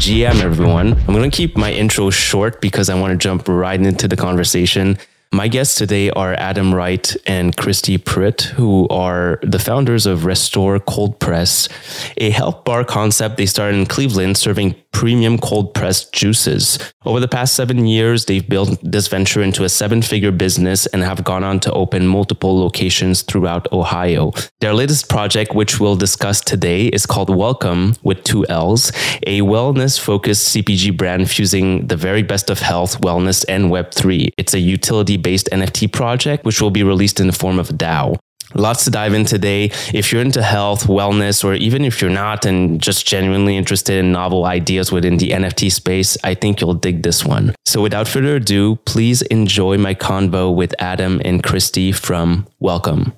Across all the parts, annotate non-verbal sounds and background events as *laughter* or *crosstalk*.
GM, everyone. I'm going to keep my intro short because I want to jump right into the conversation. My guests today are Adam Wright and Christie Pritt, who are the founders of Restore Cold Press, a health bar concept they started in Cleveland serving premium cold pressed juices. Over the past seven years, they've built this venture into a seven figure business and have gone on to open multiple locations throughout Ohio. Their latest project, which we'll discuss today, is called Wellcome with two L's, a wellness focused CPG brand fusing the very best of health, wellness, and Web3. It's a utility based NFT project, which will be released in the form of a DAO. Lots to dive in today. If you're into health, wellness, or even if you're not and just genuinely interested in novel ideas within the NFT space, I think you'll dig this one. So without further ado, please enjoy my convo with Adam and Christie from Wellcome.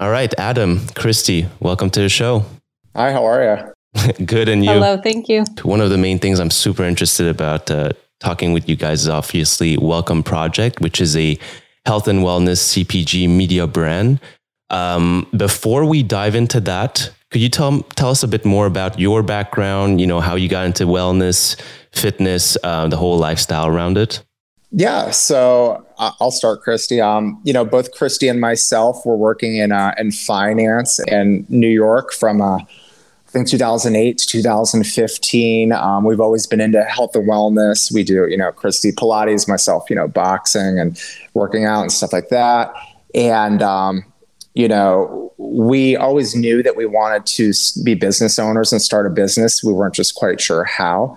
All right, Adam, Christie, welcome to the show. Hi, how are you? *laughs* Good, and you? Hello, thank you. One of the main things I'm super interested about uh, talking with you guys is obviously Wellcome Project, which is a health and wellness CPG media brand. Um, before we dive into that, could you tell tell us a bit more about your background? You know how you got into wellness, fitness, uh, the whole lifestyle around it. Yeah, so uh, I'll start, Christie. Um, you know, both Christie and myself were working in uh, in finance in New York from uh, I think 2008 to 2015. Um, we've always been into health and wellness. We do, you know, Christie Pilates, myself, you know, boxing and working out and stuff like that. And, um, you know, we always knew that we wanted to be business owners and start a business. We weren't just quite sure how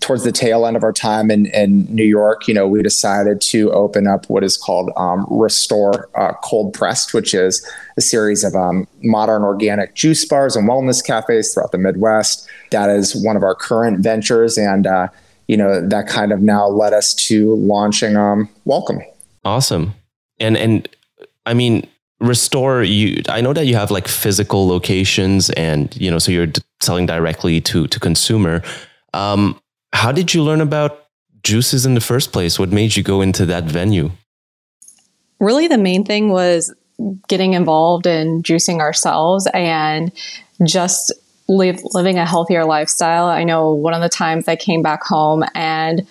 towards the tail end of our time in, in New York, you know, we decided to open up what is called um, Restore uh, Cold Pressed, which is a series of um, modern organic juice bars and wellness cafes throughout the Midwest. That is one of our current ventures, and uh, you know that kind of now led us to launching um, Wellcome. Awesome, and and I mean restore you i know that you have like physical locations and you know so you're selling directly to to consumer um, how did you learn about juices in the first place? What made you go into that venue? Really, the main thing was getting involved in juicing ourselves and just live, living a healthier lifestyle. I know one of the times I came back home and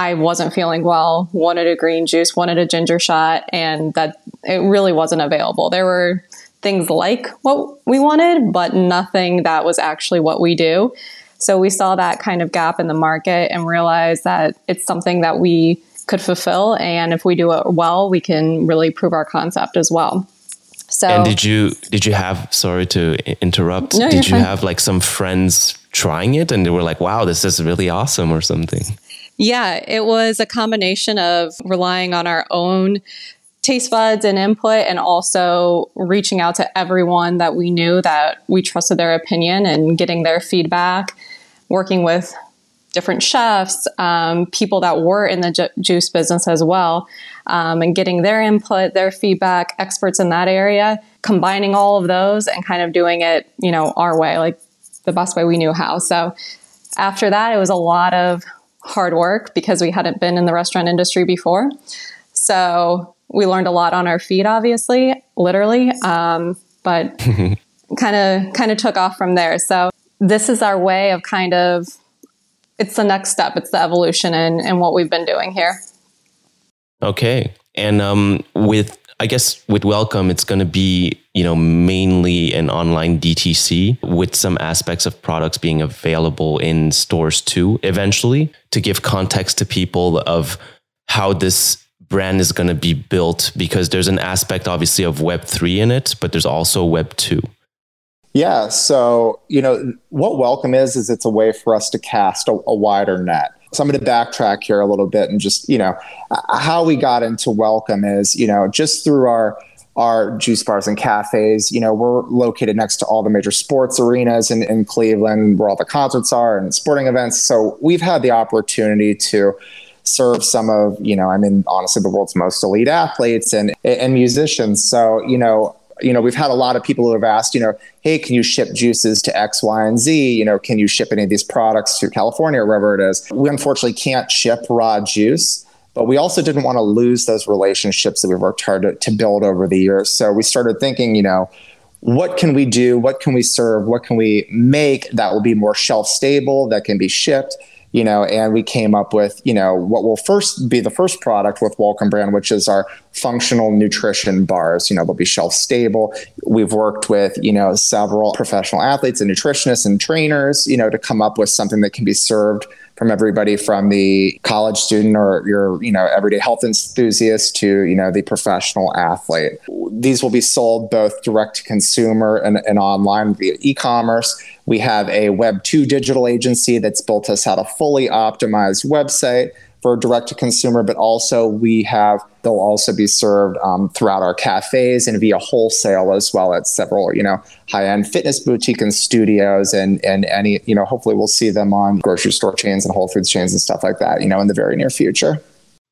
I wasn't feeling well, wanted a green juice, wanted a ginger shot, and that it really wasn't available. There were things like what we wanted, but nothing that was actually what we do. So we saw that kind of gap in the market and realized that it's something that we could fulfill. And if we do it well, we can really prove our concept as well. So, and did you did you have sorry to interrupt? No, did you fine. have like some friends trying it and they were like, "Wow, this is really awesome" or something? Yeah, it was a combination of relying on our own taste buds and input and also reaching out to everyone that we knew that we trusted their opinion and getting their feedback working with different chefs, um, people that were in the ju- juice business as well, um, and getting their input, their feedback, experts in that area, combining all of those and kind of doing it, you know, our way, like the best way we knew how. So after that, it was a lot of hard work because we hadn't been in the restaurant industry before. So we learned a lot on our feet, obviously, literally, um, but kind of kind of took off from there. So this is our way of kind of it's the next step it's the evolution in, in what we've been doing here okay and um, with i guess with wellcome it's going to be you know mainly an online dtc with some aspects of products being available in stores too eventually to give context to people of how this brand is going to be built because there's an aspect obviously of web 3 in it but there's also web 2 yeah. So, you know, what Wellcome is, is it's a way for us to cast a, a, wider net. So I'm going to backtrack here a little bit and just, you know, how we got into Wellcome is, you know, just through our, our juice bars and cafes, you know, we're located next to all the major sports arenas in, in Cleveland where all the concerts are and sporting events. So we've had the opportunity to, serve some of you know i mean honestly the world's most elite athletes and and musicians so you know you know, we've had a lot of people who have asked, you know, hey, can you ship juices to X, Y, and Z? You know, can you ship any of these products to California or wherever it is? We unfortunately can't ship raw juice, but we also didn't want to lose those relationships that we've worked hard to, to build over the years. So we started thinking, you know, what can we do? What can we serve? What can we make that will be more shelf stable, that can be shipped? You know, and we came up with, you know, what will first be the first product with Wellcome Brand, which is our functional nutrition bars. You know, they'll be shelf stable. We've worked with, you know, several professional athletes and nutritionists and trainers, you know, to come up with something that can be served from everybody from the college student or your you know everyday health enthusiast to you know the professional athlete. These will be sold both direct to consumer and, and online via e-commerce. We have a web 2 digital agency that's built us out a fully optimized website for direct to consumer, but also we have they'll also be served um, throughout our cafes and via wholesale as well at several you know high end fitness boutique and studios and and any you know hopefully we'll see them on grocery store chains and Whole Foods chains and stuff like that you know in the very near future.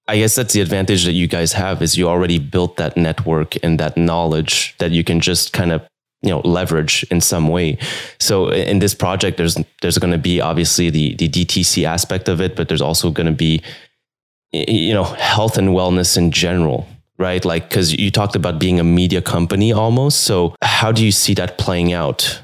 I guess that's the advantage that you guys have is you already built that network and that knowledge that you can just kind of you know leverage in some way. So in this project there's there's going to be obviously the the dtc aspect of it but there's also going to be you know health and wellness in general right? Like because you talked about being a media company almost. So how do you see that playing out?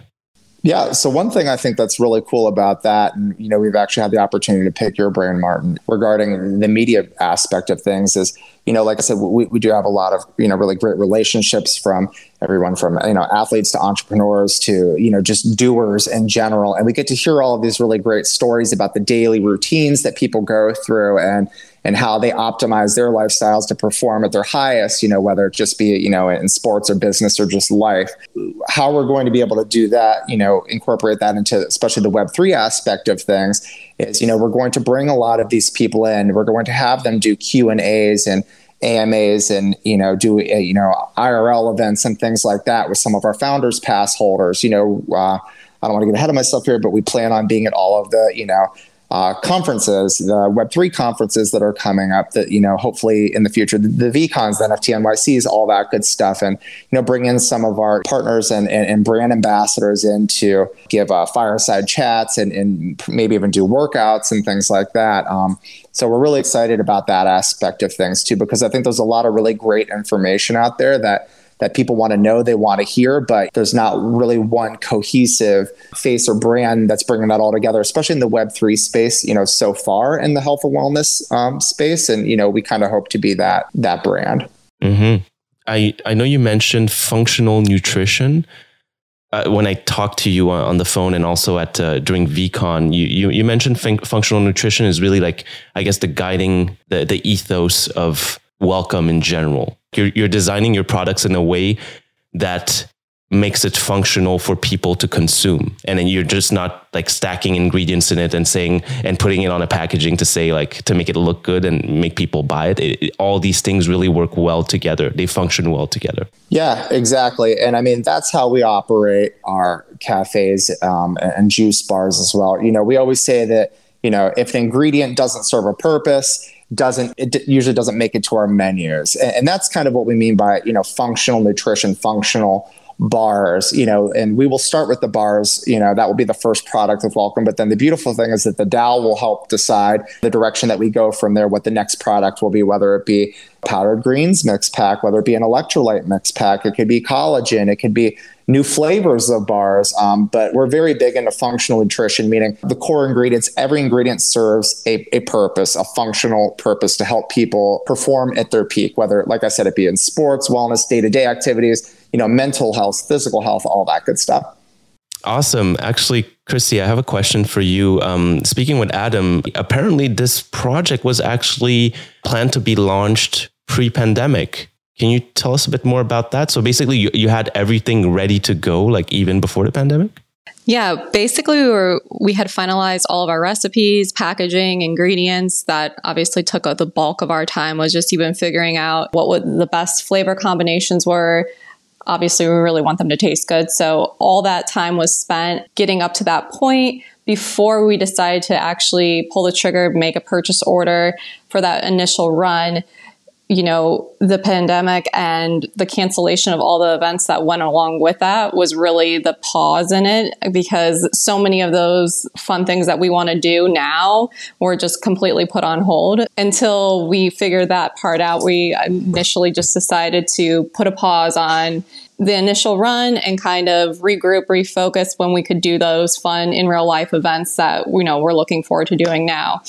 Yeah. So one thing I think that's really cool about that, and you know, we've actually had the opportunity to pick your brain, Martin, regarding the media aspect of things is, you know, like I said, we, we do have a lot of, you know, really great relationships from everyone from, you know, athletes to entrepreneurs to, you know, just doers in general. And we get to hear all of these really great stories about the daily routines that people go through and and how they optimize their lifestyles to perform at their highest, you know, whether it just be, you know, in sports or business or just life. How we're going to be able to do that, you know, incorporate that into especially the Web3 aspect of things is, you know, we're going to bring a lot of these people in. We're going to have them do Q and A's and AMAs and you know do uh, you know IRL events and things like that with some of our founders pass holders. You know, uh, I don't want to get ahead of myself here, but we plan on being at all of the you know uh, conferences, the Web3 conferences that are coming up that, you know, hopefully in the future, the, the VeeCons, the NFT NYCs, all that good stuff. And, you know, bring in some of our partners and, and, and brand ambassadors in to give uh, fireside chats and, and maybe even do workouts and things like that. Um, so we're really excited about that aspect of things too, because I think there's a lot of really great information out there that that people want to know, they want to hear, but there's not really one cohesive face or brand that's bringing that all together, especially in the Web3 space, you know, so far in the health and wellness um, space. And, you know, we kind of hope to be that, that brand. Mm-hmm. I, I know you mentioned functional nutrition. Uh, when I talked to you on the phone and also at uh, during VeeCon, you, you, you mentioned fun- functional nutrition is really like I guess the guiding the the ethos of wellcome in general. You're, you're designing your products in a way that makes it functional for people to consume. And then you're just not like stacking ingredients in it and saying, and putting it on a packaging to say, like, to make it look good and make people buy it. it, it all these things really work well together. They function well together. Yeah, exactly. And I mean, that's how we operate our cafes um, and juice bars as well. You know, we always say that, you know, if an ingredient doesn't serve a purpose, doesn't it usually doesn't make it to our menus. And, and that's kind of what we mean by you know functional nutrition functional bars you know and we will start with the bars you know that will be the first product with wellcome but then the beautiful thing is that the DAO will help decide the direction that we go from there what the next product will be whether it be powdered greens mix pack whether it be an electrolyte mix pack it could be collagen it could be new flavors of bars. Um, but we're very big into functional nutrition, meaning the core ingredients, every ingredient serves a, a purpose, a functional purpose to help people perform at their peak, whether, like I said, it be in sports, wellness, day to day activities, you know, mental health, physical health, all that good stuff. Awesome. Actually, Christie, I have a question for you. Um, speaking with Adam, apparently this project was actually planned to be launched pre pandemic. Can you tell us a bit more about that? So basically, you, you had everything ready to go, like even before the pandemic? Yeah, basically we were we had finalized all of our recipes, packaging, ingredients. That obviously took up the bulk of our time was just even figuring out what would the best flavor combinations were. Obviously, we really want them to taste good, so all that time was spent getting up to that point before we decided to actually pull the trigger, make a purchase order for that initial run you know, the pandemic and the cancellation of all the events that went along with that was really the pause in it because so many of those fun things that we want to do now were just completely put on hold until we figured that part out. We initially just decided to put a pause on the initial run and kind of regroup, refocus when we could do those fun in real life events that, you know, we're looking forward to doing now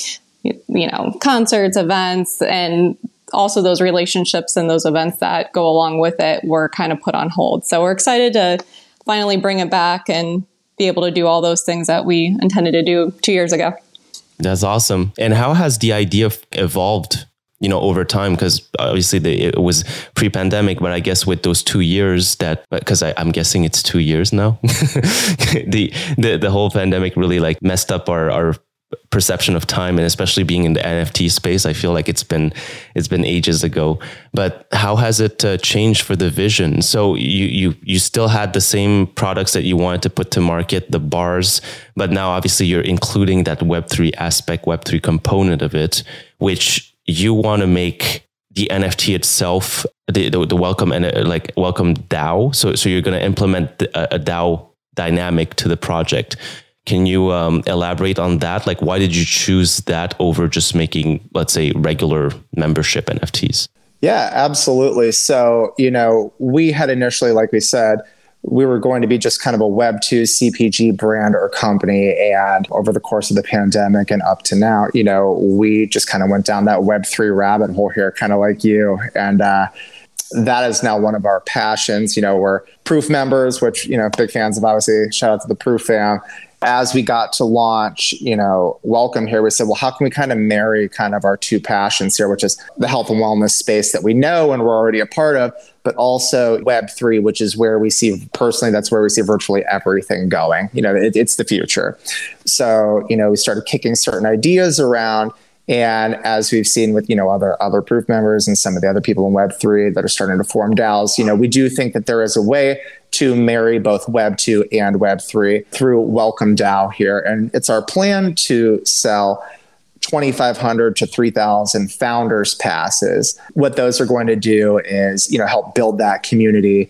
you know, concerts, events, and also those relationships and those events that go along with it were kind of put on hold. So we're excited to finally bring it back and be able to do all those things that we intended to do two years ago. That's awesome. And how has the idea evolved? You know, over time, because obviously the, it was pre-pandemic, but I guess with those two years that, because I'm guessing it's two years now, *laughs* the, the the whole pandemic really like messed up our our perception of time and especially being in the NFT space I feel like it's been it's been ages ago. But how has it uh, changed for the vision? So you you you still had the same products that you wanted to put to market the bars but now obviously you're including that web3 aspect web3 component of it which you want to make the NFT itself the, the, the wellcome and like wellcome DAO. So so you're going to implement a, a DAO dynamic to the project can you um, elaborate on that? Like, why did you choose that over just making, let's say, regular membership NFTs? Yeah, absolutely. So, you know, we had initially, like we said, we were going to be just kind of a Web2 CPG brand or company. And over the course of the pandemic and up to now, you know, we just kind of went down that Web3 rabbit hole here, kind of like you. And, uh, that is now one of our passions. You know, we're proof members, which, you know, big fans of obviously shout out to the proof fam as we got to launch, you know, wellcome here, we said, well, how can we kind of marry kind of our two passions here, which is the health and wellness space that we know and we're already a part of, but also Web3, which is where we see personally, that's where we see virtually everything going. You know, it, it's the future. So, you know, we started kicking certain ideas around and as we've seen with you know other other proof members and some of the other people in Web3 that are starting to form DAOs, you know, we do think that there is a way to marry both Web 2 and Web 3 through Wellcome DAO here. And it's our plan to sell 2,500 to 3,000 founders passes. What those are going to do is, you know, help build that community.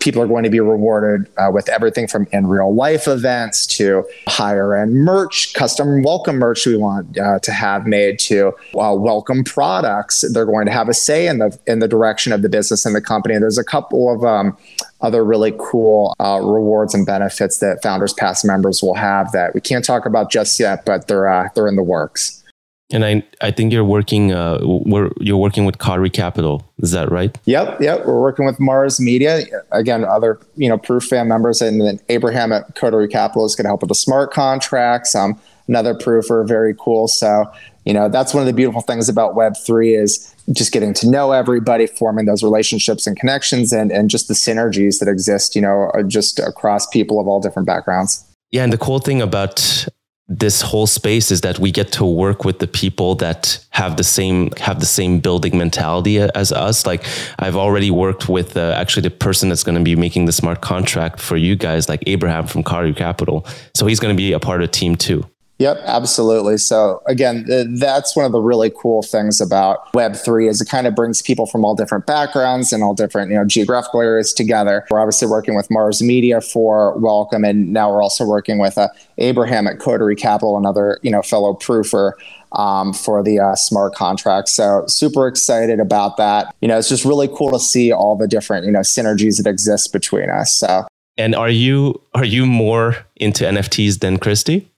People are going to be rewarded uh, with everything from in real life events to higher end merch, custom wellcome merch we want uh, to have made to uh, wellcome products. They're going to have a say in the in the direction of the business and the company. There's a couple of um, other really cool uh, rewards and benefits that Founders Pass members will have that we can't talk about just yet, but they're uh, they're in the works. And I, I think you're working, uh, we're, you're working with Coterie Capital. Is that right? Yep, yep. We're working with Mars Media. Again, other you know Proof fam members, and then Abraham at Coterie Capital is going to help with the smart contracts. Um, another proofer, very cool. So you know that's one of the beautiful things about Web three is just getting to know everybody, forming those relationships and connections, and and just the synergies that exist. You know, just across people of all different backgrounds. Yeah, and the cool thing about this whole space is that we get to work with the people that have the same have the same building mentality as us. Like i've already worked with uh, actually the person that's going to be making the smart contract for you guys like abraham from Coterie capital. So he's going to be a part of team too Yep, absolutely. So again, that's one of the really cool things about Web3 is it kind of brings people from all different backgrounds and all different, you know, geographical areas together. We're obviously working with Mars Media for Wellcome, and now we're also working with uh, Abraham at Coterie Capital, another, you know, fellow proofer um, for the uh, smart contracts. So super excited about that. You know, it's just really cool to see all the different, you know, synergies that exist between us. So. And are you are you more into NFTs than Christie?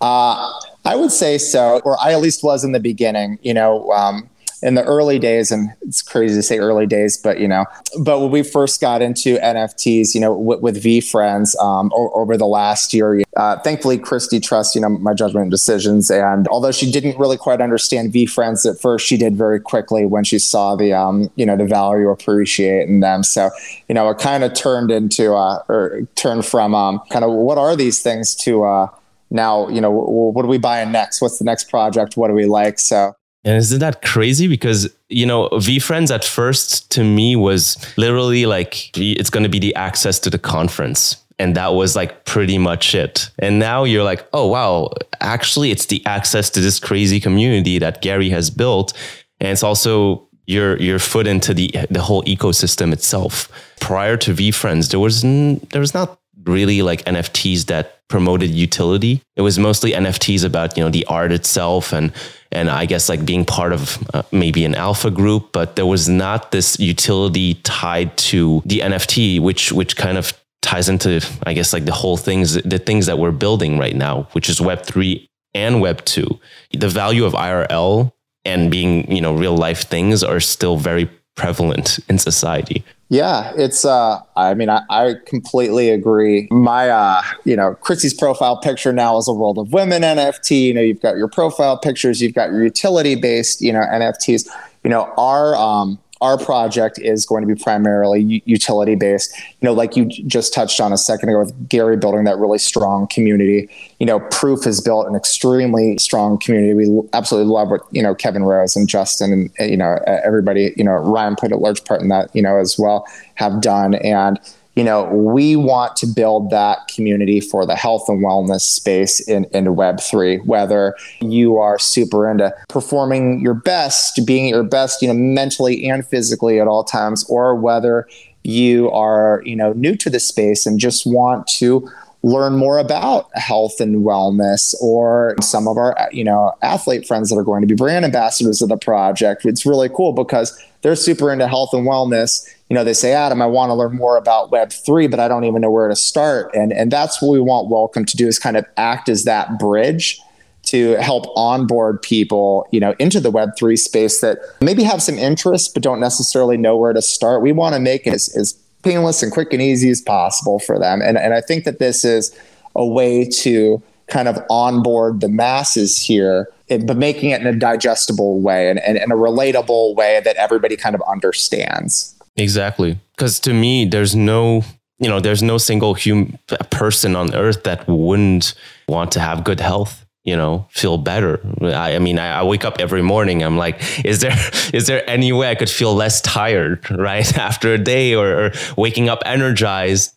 Uh, I would say so, or I at least was in the beginning. You know, um, in the early days, and it's crazy to say early days, but you know, but when we first got into NFTs, you know, with, VeeFriends um, o- over the last year, uh, thankfully Christie trusts, you know, my judgment and decisions. And although she didn't really quite understand VeeFriends at first, she did very quickly when she saw the, um, you know, the value appreciate in them. So, you know, it kind of turned into, uh, or turned from um, kind of what are these things to, uh, now, you know, what are we buying next? What's the next project? What do we like? So, and isn't that crazy? Because, you know, VeeFriends at first to me was literally like, it's going to be the access to the conference. And that was like pretty much it. And now you're like, oh, wow, actually, it's the access to this crazy community that Gary has built. And it's also your your foot into the the whole ecosystem itself. Prior to VeeFriends, there was n- there was not really like NFTs that promoted utility. It was mostly NFTs about you know the art itself and and I guess like being part of uh, maybe an alpha group, but there was not this utility tied to the NFT, which which kind of ties into I guess like the whole things the things that we're building right now, which is Web three and Web two. The value of IRL and being you know real life things are still very prevalent in society. Yeah, it's uh I mean I, I completely agree. My uh you know, Christie's profile picture now is a world of women NFT. You know, you've got your profile pictures, you've got your utility based, you know, NFTs. You know, our um our project is going to be primarily utility based. You know, like you just touched on a second ago with Gary building that really strong community. You know, Proof has built an extremely strong community. We absolutely love what you know Kevin Rose and Justin and you know everybody. You know, Ryan played a large part in that. You know, as well have done and you know, we want to build that community for the health and wellness space in, in Web3, whether you are super into performing your best, being your best, you know, mentally and physically at all times, or whether you are, you know, new to the space and just want to learn more about health and wellness or some of our you know athlete friends that are going to be brand ambassadors of the project. It's really cool because they're super into health and wellness you know, they say, Adam, I want to learn more about Web3, but I don't even know where to start. And, and that's what we want Wellcome to do is kind of act as that bridge to help onboard people, you know, into the Web3 space that maybe have some interest, but don't necessarily know where to start. We want to make it as, as painless and quick and easy as possible for them. And, and I think that this is a way to kind of onboard the masses here, but making it in a digestible way and, and in a relatable way that everybody kind of understands. Exactly. Because to me, there's no, you know, there's no single human person on earth that wouldn't want to have good health you know feel better I, I, mean I, I, wake up every morning i'm like is there *laughs* is there any way i could feel less tired *laughs* right *laughs* after a day or, or waking up energized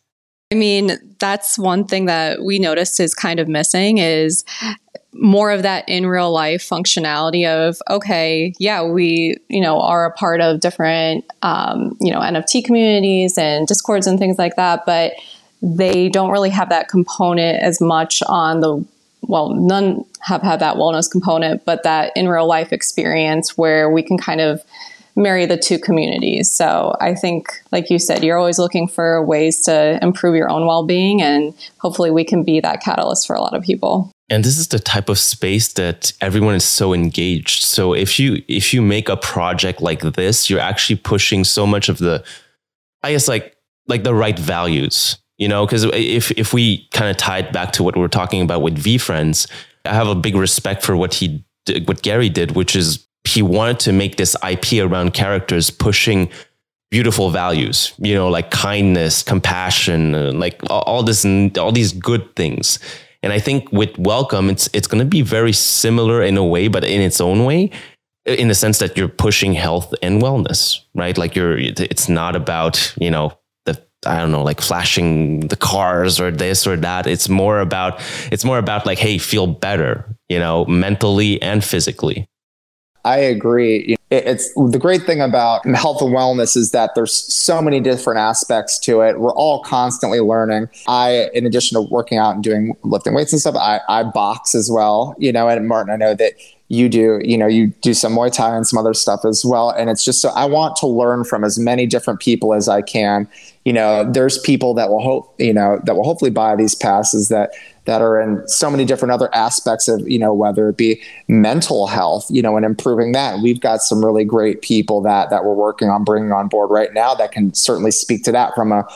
i mean that's one thing that we noticed is kind of missing is more of that in real life functionality of okay yeah we you know are a part of different um, you know nft communities and discords and things like that but they don't really have that component as much on the well none have had that wellness component but that in real life experience where we can kind of marry the two communities. So i think like you said you're always looking for ways to improve your own well-being and hopefully we can be that catalyst for a lot of people. And this is the type of space that everyone is so engaged. So if you if you make a project like this you're actually pushing so much of the i guess like like the right values you know because if if we kind of tie it back to what we are talking about with VeeFriends, i have a big respect for what he what gary did which is he wanted to make this ip around characters pushing beautiful values you know like kindness compassion uh, like all this all these good things and I think with Wellcome, it's it's going to be very similar in a way, but in its own way, in the sense that you're pushing health and wellness, right? Like you're, it's not about you know the I don't know, like flashing the cars or this or that. It's more about it's more about like, hey, feel better, you know, mentally and physically. I agree. It's the great thing about health and wellness is that there's so many different aspects to it. We're all constantly learning. I, in addition to working out and doing lifting weights and stuff, I, I box as well. You know, and Martin, I know that you do, you know, you do some Muay Thai and some other stuff as well. And it's just so I want to learn from as many different people as I can. You know, there's people that will hope, you know, that will hopefully buy these passes that that are in so many different other aspects of, you know, whether it be mental health, you know, and improving that. we've got some really great people that that we're working on bringing on board right now that can certainly speak to that from a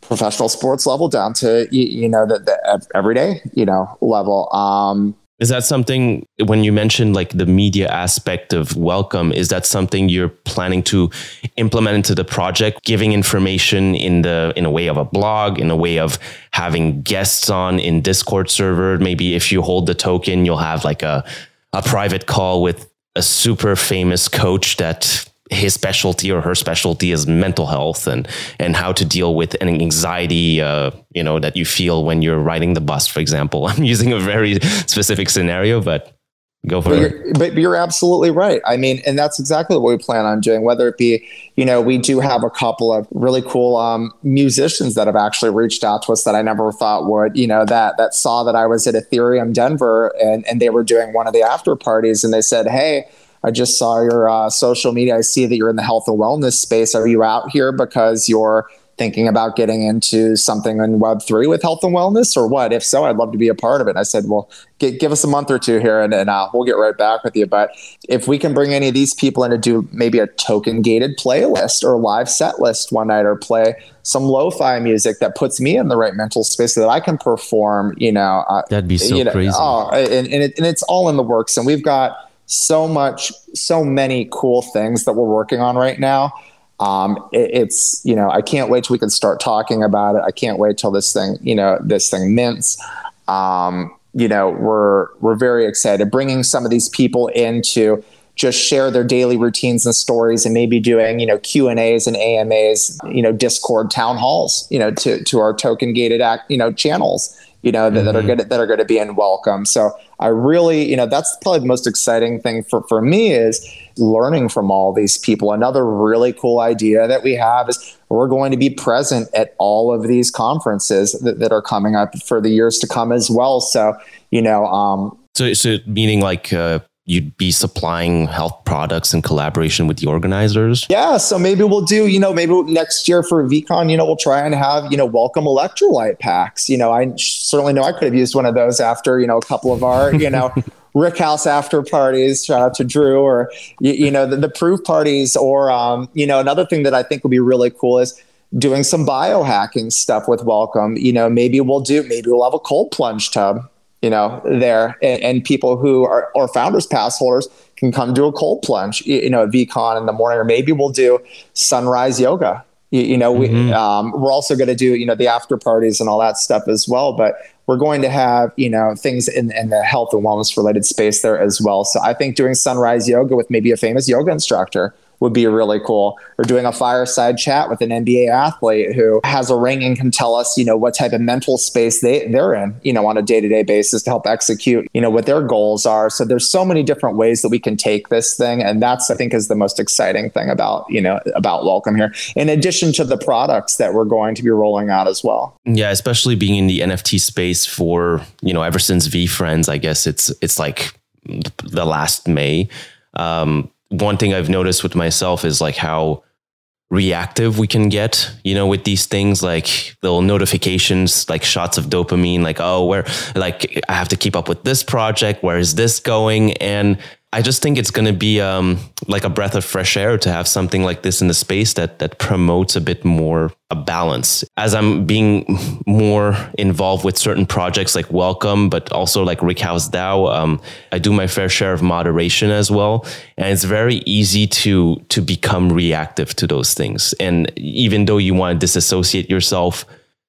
professional sports level down to you, know the, the everyday you know level um is that something when you mentioned like the media aspect of wellcome, is that something you're planning to implement into the project, giving information in the in a way of a blog, in a way of having guests on in Discord server? Maybe if you hold the token, you'll have like a a private call with a super famous coach that his specialty or her specialty is mental health and and how to deal with an anxiety uh, you know that you feel when you're riding the bus for example *laughs* i'm using a very specific scenario but Go for but it. You're, but you're absolutely right. I mean, and that's exactly what we plan on doing. Whether it be, you know, we do have a couple of really cool um, musicians that have actually reached out to us that I never thought would. You know, that that saw that I was at Ethereum Denver and and they were doing one of the after parties, and they said, "Hey." I just saw your uh, social media. I see that you're in the health and wellness space. Are you out here because you're thinking about getting into something in Web3 with health and wellness or what? If so, I'd love to be a part of it. And I said, well, get, give us a month or two here and, and uh, we'll get right back with you. But if we can bring any of these people in to do maybe a token gated playlist or live set list one night or play some lo-fi music that puts me in the right mental space so that I can perform, you know, uh, that'd be so you know, crazy. Oh, and, and, it, and it's all in the works. And we've got so much, so many cool things that we're working on right now. Um, it, it's you know I can't wait till we can start talking about it. I can't wait till this thing you know this thing mints. Um, you know we're we're very excited bringing some of these people into just share their daily routines and stories and maybe doing you know q and a's and amas you know discord town halls you know to to our token gated act you know channels you know that, mm-hmm. that are good that are going to be in wellcome so i really you know that's probably the most exciting thing for for me is learning from all these people. Another really cool idea that we have is we're going to be present at all of these conferences that, that are coming up for the years to come as well. So you know um so so meaning like uh you'd be supplying health products in collaboration with the organizers? Yeah, so maybe we'll do, you know, maybe next year for VeeCon, you know, we'll try and have, you know, wellcome electrolyte packs. You know, I certainly know I could have used one of those after, you know, a couple of our, you know, *laughs* Rick House after parties. Shout out to Drew, or you, you know, the, the, proof parties, or um, you know, another thing that I think would be really cool is doing some biohacking stuff with Wellcome. You know, maybe we'll do, maybe we'll have a cold plunge tub you know, there and, and, people who are or founders pass holders can come do a cold plunge, you know, at VeeCon in the morning, or maybe we'll do sunrise yoga. You, you know, mm-hmm. we um, we're also going to do you know the after parties and all that stuff as well, but we're going to have you know things in, in the health and wellness related space there as well. So I think doing sunrise yoga with maybe a famous yoga instructor would be really cool. Or doing a fireside chat with an NBA athlete who has a ring and can tell us, you know, what type of mental space they, they're in, you know, on a day to day basis to help execute, you know, what their goals are. So there's so many different ways that we can take this thing. And that's, I think, is the most exciting thing about, you know, about Wellcome here, in addition to the products that we're going to be rolling out as well. Yeah, especially being in the NFT space for, you know, ever since VeeFriends, I guess it's, it's like the last May. Um, one thing I've noticed with myself is like how reactive we can get, you know, with these things like little notifications, like shots of dopamine, like, oh, where, like, I have to keep up with this project. Where is this going? And I just think it's going to be um, like a breath of fresh air to have something like this in the space that that promotes a bit more a balance. As I'm being more involved with certain projects like Wellcome, but also like Rick House DAO, um, I do my fair share of moderation as well, and it's very easy to to become reactive to those things. And even though you want to disassociate yourself,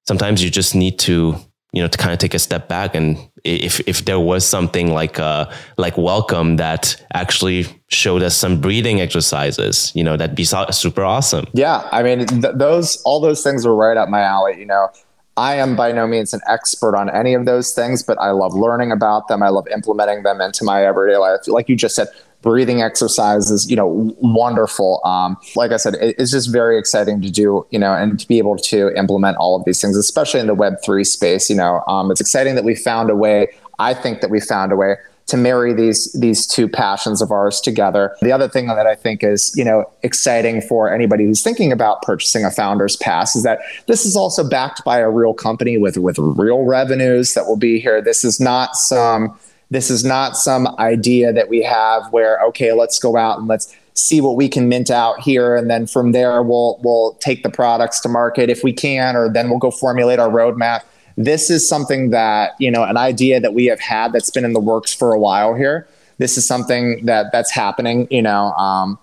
sometimes you just need to you know to kind of take a step back and if if there was something like uh like wellcome that actually showed us some breathing exercises you know that'd be super awesome. Yeah i mean th- those all those things are right up my alley you know. I am by no means an expert on any of those things but i love learning about them. I love implementing them into my everyday life. Like you just said breathing exercises, you know, wonderful. Um, like I said, it, it's just very exciting to do, you know, and to be able to implement all of these things, especially in the Web3 space. You know, um, it's exciting that we found a way. I think that we found a way to marry these these two passions of ours together. The other thing that I think is, you know, exciting for anybody who's thinking about purchasing a founder's pass is that this is also backed by a real company with with real revenues that will be here. This is not some this is not some idea that we have where, okay, let's go out and let's see what we can mint out here. And then from there, we'll, we'll take the products to market if we can, or then we'll go formulate our roadmap. This is something that, you know, an idea that we have had that's been in the works for a while here. This is something that that's happening, you know, um,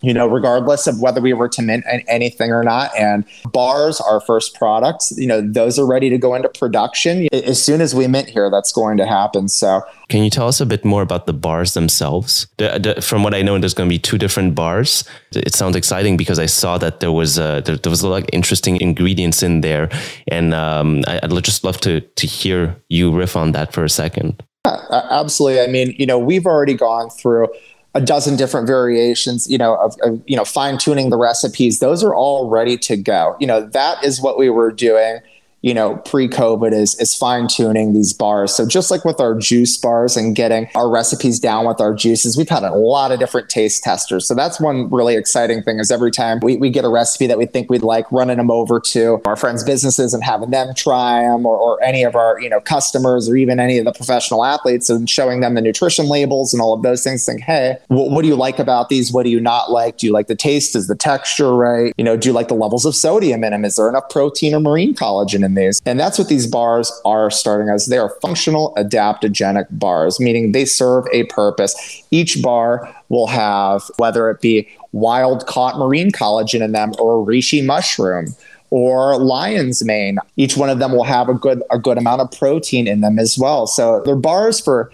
you know, regardless of whether we were to mint anything or not. And bars, our first products, you know, those are ready to go into production. As soon as we mint here, that's going to happen. So, can you tell us a bit more about the bars themselves? The, the, from what I know, there's going to be two different bars. It sounds exciting because I saw that there was a, there, there was a lot of interesting ingredients in there, and um, I, would just love to to hear you riff on that for a second. Yeah, absolutely. I mean, you know, we've already gone through a dozen different variations, you know, of, of you know, fine tuning the recipes. Those are all ready to go. You know, that is what we were doing you know, pre-COVID is is fine tuning these bars. So just like with our juice bars and getting our recipes down with our juices, we've had a lot of different taste testers. So that's one really exciting thing is every time we, we get a recipe that we think we'd like, running them over to our friends' businesses and having them try them or, or any of our, you know, customers or even any of the professional athletes and showing them the nutrition labels and all of those things saying, hey, what, what do you like about these? What do you not like? Do you like the taste? Is the texture right? You know, do you like the levels of sodium in them? Is there enough protein or marine collagen in these. And that's what these bars are starting as. They are functional adaptogenic bars, meaning they serve a purpose. Each bar will have, whether it be wild caught marine collagen in them or reishi mushroom or lion's mane. Each one of them will have a good a good amount of protein in them as well. So they're bars for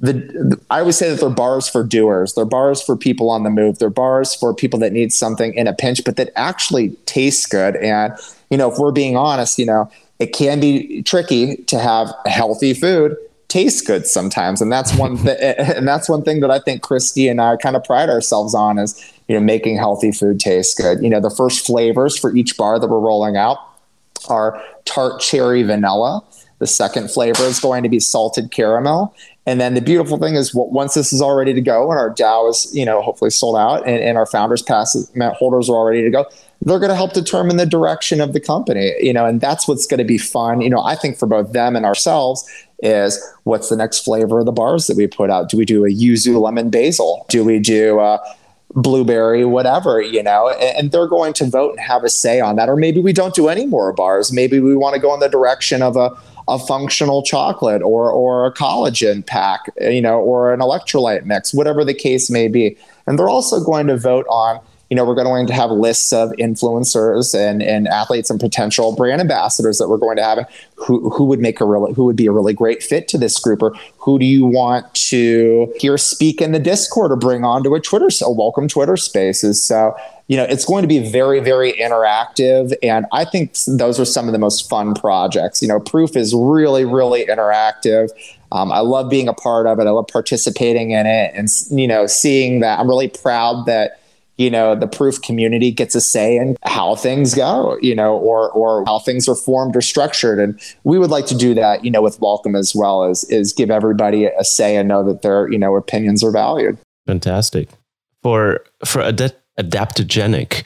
the I always say that they're bars for doers. They're bars for people on the move. They're bars for people that need something in a pinch, but that actually tastes good. And you know, if we're being honest, you know, it can be tricky to have healthy food taste good sometimes. And that's one *laughs* th- and that's one thing that I think Christie and I kind of pride ourselves on is you know making healthy food taste good. You know the first flavors for each bar that we're rolling out are tart cherry vanilla. The second flavor is going to be salted caramel. And then the beautiful thing is once this is all ready to go and our DAO is, you know, hopefully sold out and, and our founders pass holders are all ready to go, they're going to help determine the direction of the company, you know, and that's what's going to be fun. You know, I think for both them and ourselves is what's the next flavor of the bars that we put out? Do we do a yuzu lemon basil? Do we do a blueberry, whatever, you know, and they're going to vote and have a say on that. Or maybe we don't do any more bars. Maybe we want to go in the direction of a a functional chocolate or or a collagen pack, you know, or an electrolyte mix, whatever the case may be. And they're also going to vote on you know, we're going to have lists of influencers and, and athletes and potential brand ambassadors that we're going to have. Who, who would make a really, who would be a really great fit to this group, or who do you want to hear speak in the Discord or bring onto a Twitter, a wellcome Twitter Spaces? So you know, it's going to be very, very interactive. And I think those are some of the most fun projects. You know, Proof is really, really interactive. Um, I love being a part of it. I love participating in it and, you know, seeing that. I'm really proud that, you know, the Proof community gets a say in how things go, you know, or, or how things are formed or structured. And we would like to do that, you know, with Wellcome as well as is give everybody a say and know that their, you know, opinions are valued. Fantastic. For, for a de- adaptogenic.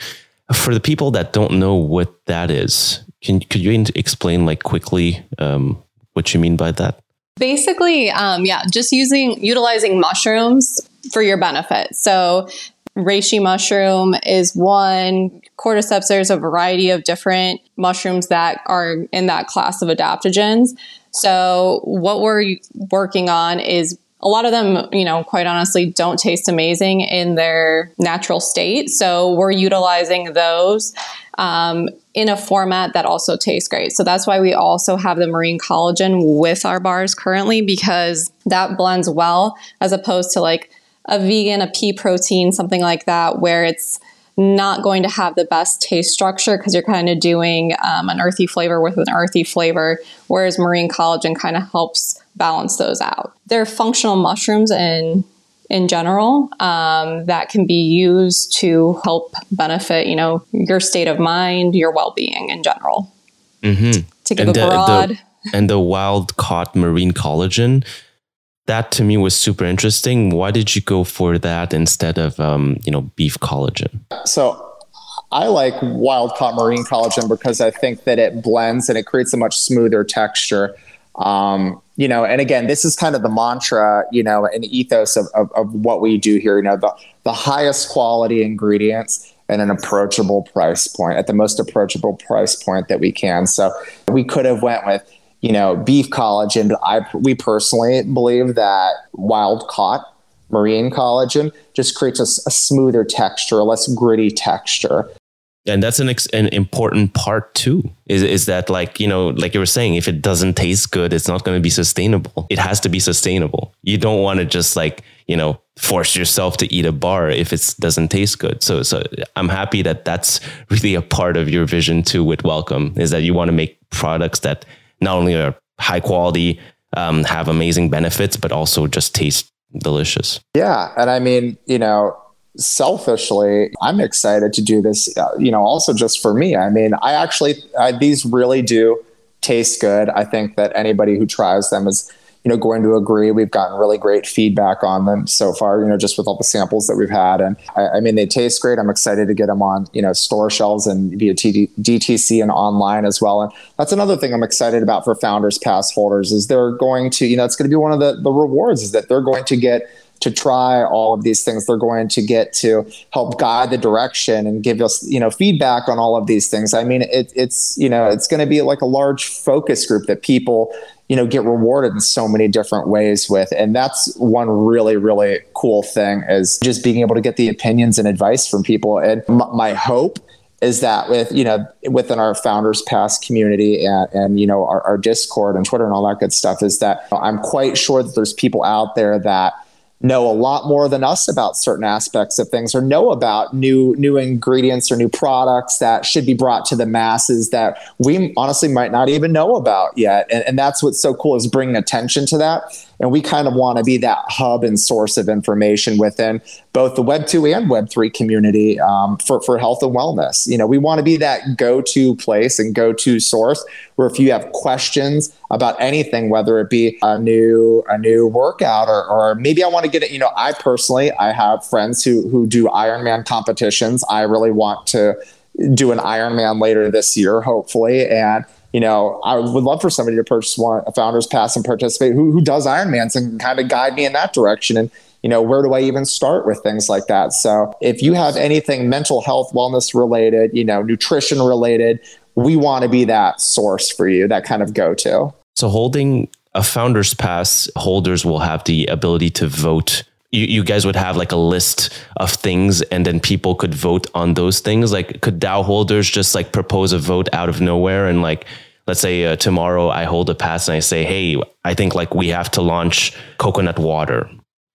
For the people that don't know what that is, can could you explain like quickly um, what you mean by that? Basically, um, yeah, just using utilizing mushrooms for your benefit. So reishi mushroom is one. Cordyceps, there's a variety of different mushrooms that are in that class of adaptogens. So, what we're working on is a lot of them, you know, quite honestly, don't taste amazing in their natural state. So we're utilizing those um, in a format that also tastes great. So that's why we also have the marine collagen with our bars currently because that blends well as opposed to like a vegan, a pea protein, something like that, where it's not going to have the best taste structure because you're kind of doing um, an earthy flavor with an earthy flavor, whereas marine collagen kind of helps balance those out. They're functional mushrooms in in general um, that can be used to help benefit you know your state of mind, your well being in general. Mm-hmm. To give and a broad the, and the wild caught marine collagen. That to me was super interesting. Why did you go for that instead of um, you know beef collagen? So I like wild caught marine collagen because I think that it blends and it creates a much smoother texture. Um, you know, and again, this is kind of the mantra, you know, and ethos of, of, of what we do here. You know, the, the highest quality ingredients and an approachable price point at the most approachable price point that we can. So we could have went with, you know, beef collagen, I we personally believe that wild caught marine collagen just creates a, a smoother texture, a less gritty texture. And that's an, ex- an important part too is, is that like you know like you were saying if it doesn't taste good it's not going to be sustainable. It has to be sustainable. You don't want to just like you know force yourself to eat a bar if it doesn't taste good. So so i'm happy that that's really a part of your vision too with wellcome is that you want to make products that not only are high quality um, have amazing benefits, but also just taste delicious. Yeah. And I mean, you know, selfishly, I'm excited to do this, uh, you know, also just for me. I mean, I actually, I, these really do taste good. I think that anybody who tries them is, you know, going to agree. We've gotten really great feedback on them so far, you know, just with all the samples that we've had. And I, I mean, they taste great. I'm excited to get them on, you know, store shelves and via TD, DTC and online as well. And that's another thing I'm excited about for Founders Pass holders is they're going to, you know, it's going to be one of the, the rewards is that they're going to get to try all of these things. They're going to get to help guide the direction and give us, you know, feedback on all of these things. I mean, it, it's, you know, it's going to be like a large focus group that people, you know, get rewarded in so many different ways with. And that's one really, really cool thing is just being able to get the opinions and advice from people. And m- my hope is that with you know within our founders pass community and, and you know our, our, discord and twitter and all that good stuff is that i'm quite sure that there's people out there that know a lot more than us about certain aspects of things or know about new new ingredients or new products that should be brought to the masses that we honestly might not even know about yet. And, and that's what's so cool is bringing attention to that and we kind of want to be that hub and source of information within both the Web 2 and Web 3 community um, for, for health and wellness. You know, we want to be that go to place and go to source where if you have questions about anything, whether it be a new a new workout or, or maybe I want to get it, you know, I personally I have friends who who do Ironman competitions. I really want to do an Ironman later this year, hopefully. And you know, I would love for somebody to purchase one, a founder's pass and participate who, who does Ironmans and kind of guide me in that direction. And, you know, where do I even start with things like that? So if you have anything mental health, wellness related, you know, nutrition related, we want to be that source for you, that kind of go to. So holding a founder's pass, holders will have the ability to vote you, you guys would have like a list of things and then people could vote on those things? Like could DAO holders just like propose a vote out of nowhere and like let's say uh, tomorrow i hold a pass and i say hey i think like we have to launch coconut water.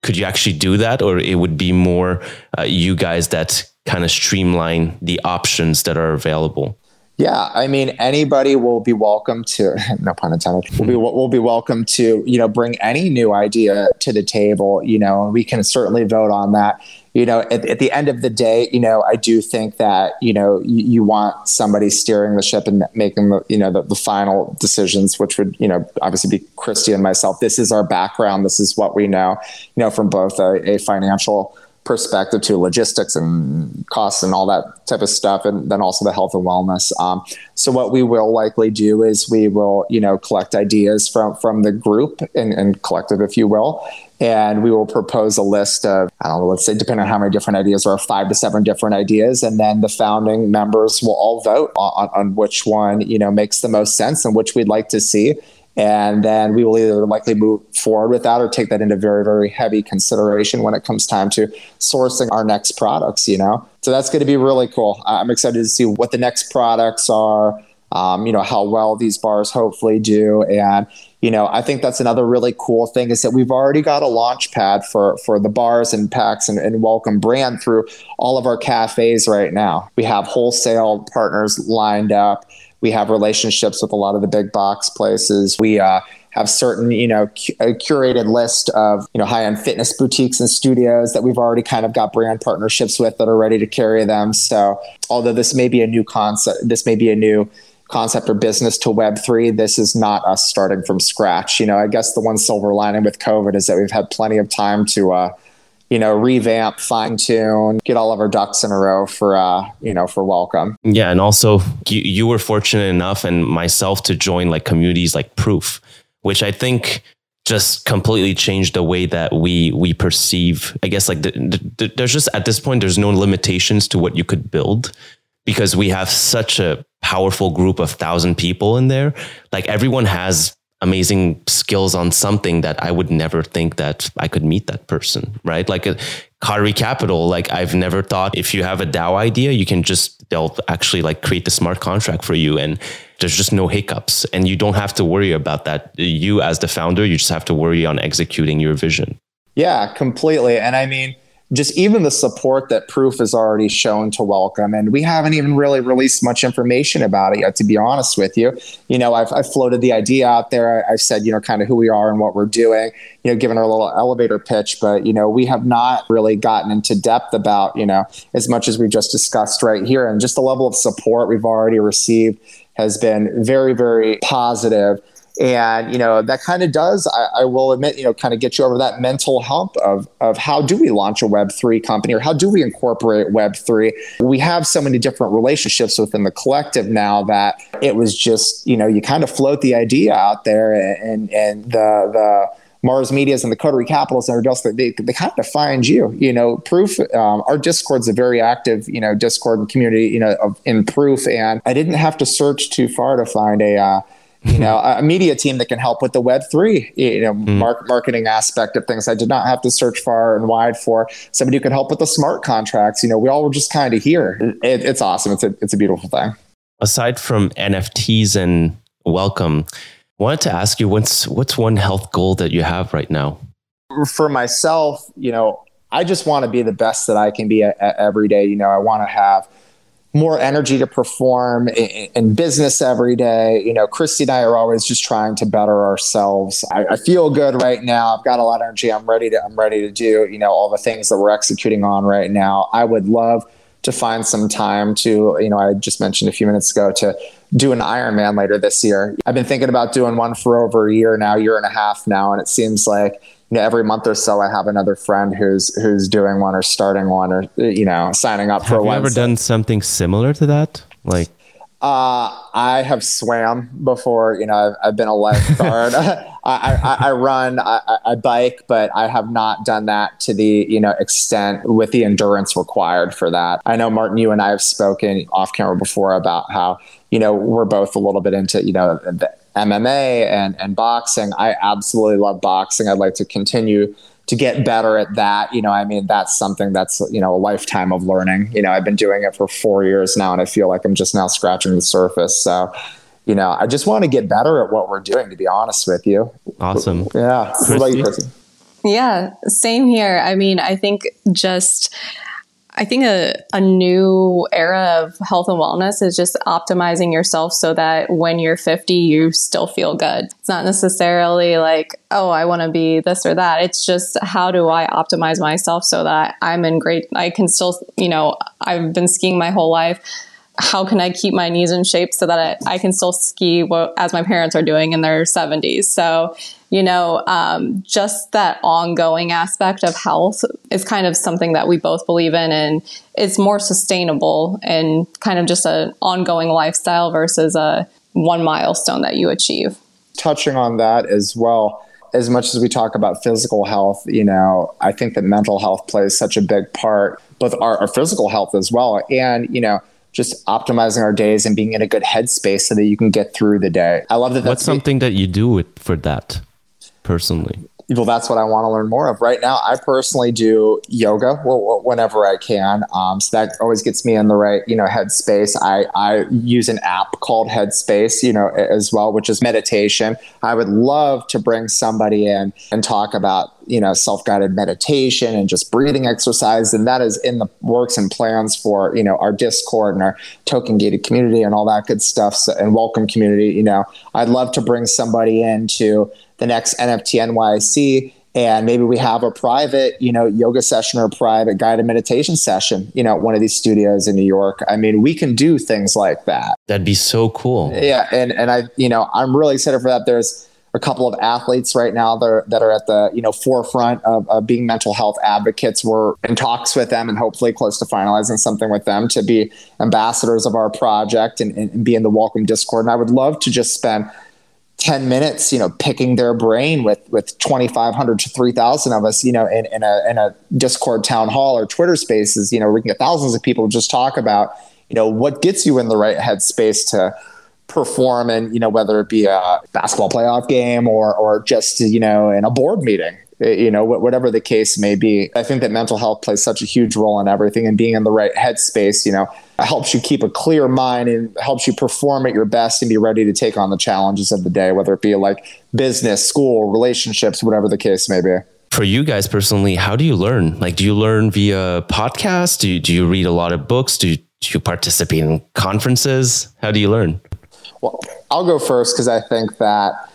Could you actually do that? Or it would be more uh, you guys that kind of streamline the options that are available yeah, I mean, anybody will be welcome to, *laughs* no pun intended, will be, mm-hmm. will be welcome to, you know, bring any new idea to the table, you know, and we can certainly vote on that. You know, at, at the end of the day, you know, I do think that, you know, you, you want somebody steering the ship and making the, you know, the, the final decisions, which would, you know, obviously be Christie and myself. This is our background. This is what we know, you know, from both a, a financial perspective to logistics and costs and all that type of stuff, and then also the health and wellness. Um, so what we will likely do is we will, you know, collect ideas from from the group and, and collective, if you will, and we will propose a list of I don't know, let's say depending on how many different ideas or five to seven different ideas, and then the founding members will all vote on, on which one you know makes the most sense and which we'd like to see and then we will either likely move forward with that or take that into very, very heavy consideration when it comes time to sourcing our next products, you know? So that's going to be really cool. I'm excited to see what the next products are, um, you know, how well these bars hopefully do. And, you know, I think that's another really cool thing is that we've already got a launch pad for, for the bars and packs and, and wellcome brand through all of our cafes right now. We have wholesale partners lined up we have relationships with a lot of the big box places. We uh, have certain, you know, cu- a curated list of, you know, high-end fitness boutiques and studios that we've already kind of got brand partnerships with that are ready to carry them. So, although this may be a new concept, this may be a new concept or business to web3 this is not us starting from scratch you know i guess the one silver lining with covid is that we've had plenty of time to uh, you know, revamp, fine tune, get all of our ducks in a row for, uh, you know, for wellcome. Yeah. And also you, you were fortunate enough and myself to join like communities like Proof, which I think just completely changed the way that we, we perceive, I guess like the, the, there's just at this point, there's no limitations to what you could build because we have such a powerful group of thousand people in there. Like everyone has amazing skills on something that I would never think that I could meet that person, right? Like uh, a Coterie Capital, like I've never thought if you have a DAO idea, you can just, they'll actually like create the smart contract for you and there's just no hiccups and you don't have to worry about that. You as the founder, you just have to worry on executing your vision. Yeah, completely. And I mean, just even the support that proof has already shown to wellcome and we haven't even really released much information about it yet to be honest with you. You know i've, I've floated the idea out there. I, have said you know kind of who we are and what we're doing you know given our little elevator pitch. But you know we have not really gotten into depth about you know as much as we just discussed right here. And just the level of support we've already received has been very very positive and you know that kind of does I, I, will admit you know kind of get you over that mental hump of of how do we launch a web 3 company or how do we incorporate web 3 we have so many different relationships within the collective now that it was just you know you kind of float the idea out there and and the the Mars Medias and the Coterie Capitals and everybody else, they, they kind of find you. You know, Proof, um, our Discord's a very active, you know, Discord community, you know, of, in Proof. And I didn't have to search too far to find a, uh, you know, a media team that can help with the Web three, you know, mm. mark, marketing aspect of things. I did not have to search far and wide for somebody who could help with the smart contracts. You know, we all were just kind of here. It, it's awesome. It's a it's a beautiful thing. Aside from NFTs and wellcome, wanted to ask you what's what's one health goal that you have right now? For myself, you know, I just want to be the best that I can be every day. You know, I want to have more energy to perform in, in, business every day. You know, Christie and I are always just trying to better ourselves. I, I, feel good right now. I've got a lot of energy. I'm ready to. I'm ready to do. You know, all the things that we're executing on right now. I would love to find some time to. You know, I just mentioned a few minutes ago to do an Ironman later this year. I've been thinking about doing one for over a year now, year and a half now, and it seems like you know, every month or so, I have another friend who's who's doing one or starting one or you know signing up have for. Have you ever done something similar to that? Like, uh, I have swam before. You know, I've, I've been a lifeguard. *laughs* *laughs* I, I, I, run, I, I bike, but I have not done that to the you know extent with the endurance required for that. I know Martin, you and I have spoken off camera before about how you know we're both a little bit into you know the MMA and and boxing. I absolutely love boxing. I'd like to continue to get better at that. You know, I mean, that's something that's, you know, a lifetime of learning. You know, I've been doing it for four years now and I feel like I'm just now scratching the surface. So, you know, I just want to get better at what we're doing, to be honest with you. Awesome. Yeah. Yeah, same here. I mean, I think just I think a, a new era of health and wellness is just optimizing yourself so that when you're 50, you still feel good. It's not necessarily like, oh, I want to be this or that. It's just how do I optimize myself so that I'm in great, I can still, you know, I've been skiing my whole life how can I keep my knees in shape so that I, I can still ski as my parents are doing in their 70s? So, you know, um, just that ongoing aspect of health is kind of something that we both believe in and it's more sustainable and kind of just an ongoing lifestyle versus a one milestone that you achieve. Touching on that as well, as much as we talk about physical health, you know, I think that mental health plays such a big part, both our, our physical health as well. And, you know, just optimizing our days and being in a good headspace so that you can get through the day. I love that. What's something that you do with, for that personally? well, that's what I want to learn more of. Right now, I personally do yoga whenever I can. Um, so that always gets me in the right, you know, headspace. I, I use an app called Headspace, you know, as well, which is meditation. I would love to bring somebody in and talk about, you know, self-guided meditation and just breathing exercise. And that is in the works and plans for, you know, our Discord and our token gated community and all that good stuff. So, and wellcome community, you know, I'd love to bring somebody in to the next NFT NYC and maybe we have a private, you know, yoga session or a private guided meditation session, you know, at one of these studios in New York. I mean, we can do things like that. That'd be so cool. Yeah, and and I, you know, I'm really excited for that. There's a couple of athletes right now that are, that are at the you know forefront of, of, being mental health advocates. We're in talks with them and hopefully close to finalizing something with them to be ambassadors of our project and, and be in the Wellcome Discord. And I would love to just spend 10 minutes, you know, picking their brain with, with 2,500 to 3,000 of us, you know, in, in a, in a Discord town hall or Twitter spaces, you know, we can get thousands of people just talk about, you know, what gets you in the right headspace to perform and, you know, whether it be a basketball playoff game or, or just, you know, in a board meeting, Eh, you know, whatever the case may be. I think that mental health plays such a huge role in everything and being in the right headspace, you know, helps you keep a clear mind and helps you perform at your best and be ready to take on the challenges of the day, whether it be like business, school, relationships, whatever the case may be. for you guys personally, how do you learn? Like, do you learn via podcast? Do you, do you read a lot of books? Do you, do you participate in conferences? How do you learn? Well, I'll go first because I think that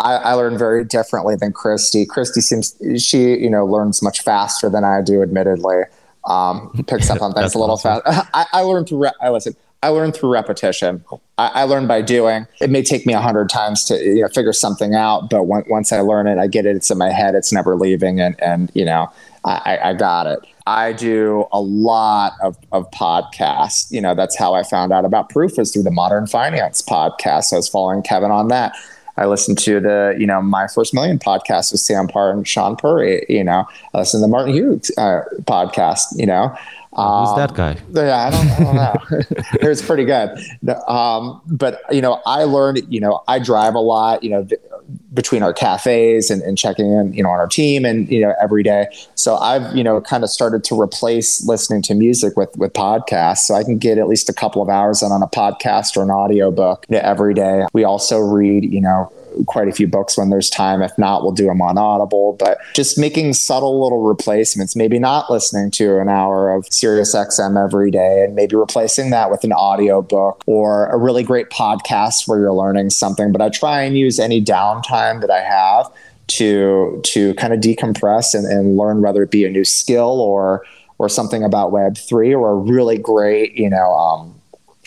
I, I learn very differently than Christie. Christie seems she you know learns much faster than I do, admittedly. Um, picks up on *laughs* things a little awesome. fast. *laughs* I, I learned through. Re- I listen. I learned through repetition. I, I learned by doing. It may take me a hundred times to you know figure something out, but when, once I learn it, I get it. It's in my head. It's never leaving, and and you know I, I got it. I do a lot of, of podcasts. You know, that's how I found out about Proof was through the Modern Finance podcast. So I was following Kevin on that. I listened to the, you know, My First Million podcast with Sam Parr and Sean Puri, you know, I listened to the Martin Hyu uh, podcast, you know. Um, Who's that guy? Yeah, I don't, I don't know. *laughs* it was pretty good. Um, but, you know, I learned, you know, I drive a lot, you know, between our cafes and, and checking in, you know, on our team and, you know, every day. So I've, you know, kind of started to replace listening to music with, with podcasts. So I can get at least a couple of hours in on a podcast or an audio book every day. We also read, you know, quite a few books when there's time. If not, we'll do them on Audible. But just making subtle little replacements, maybe not listening to an hour of Sirius XM every day, and maybe replacing that with an audio book or a really great podcast where you're learning something. But I try and use any downtime that I have to to kind of decompress and, and learn whether it be a new skill or or something about Web three or a really great, you know, um,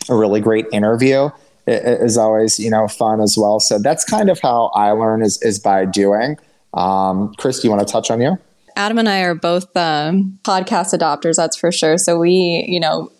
a really great interview is always you know fun as well. So that's kind of how I learn is is by doing. Um, Chris, do you want to touch on you? Adam and I are both um, podcast adopters, that's for sure. So we, you know,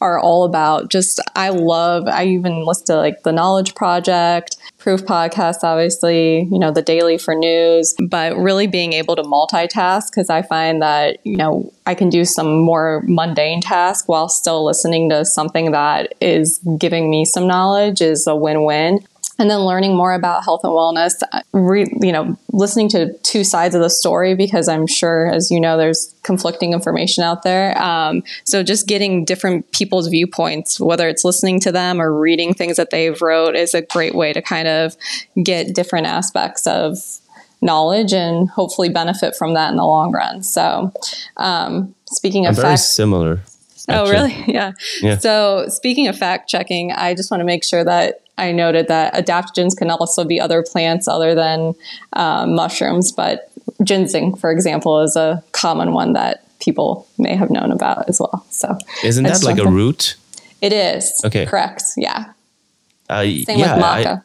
are all about just I love I even listen to like the Knowledge Project, Proof Podcast, obviously, you know, the Daily for News, but really being able to multitask because I find that, you know, I can do some more mundane tasks while still listening to something that is giving me some knowledge is a win-win and then learning more about health and wellness re, you know listening to two sides of the story because i'm sure as you know there's conflicting information out there. Um, so just getting different people's viewpoints whether it's listening to them or reading things that they've wrote is a great way to kind of get different aspects of knowledge and hopefully benefit from that in the long run. So um, speaking of very similar Oh, really? *laughs* Yeah. yeah. So, speaking of fact checking, I just want to make sure that I noted that adaptogens can also be other plants other than um, mushrooms, but ginseng, for example, is a common one that people may have known about as well. So, isn't that like a root? It is. Okay. Correct. Yeah. Uh, Same yeah, with maca. I,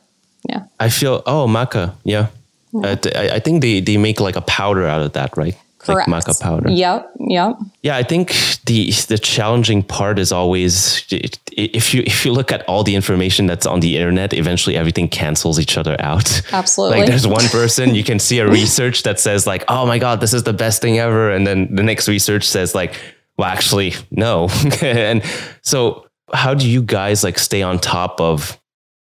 yeah. I feel, oh, maca. Yeah. yeah. Uh, I, I think they, they make like a powder out of that, right? Correct. Like maca powder. Yep. Yep. Yeah, I think the the challenging part is always if you if you look at all the information that's on the internet, eventually everything cancels each other out. Absolutely. Like there's one person you can see a research that says like, "Oh my god, this is the best thing ever," and then the next research says like, "Well, actually, no." *laughs* and so, how do you guys like stay on top of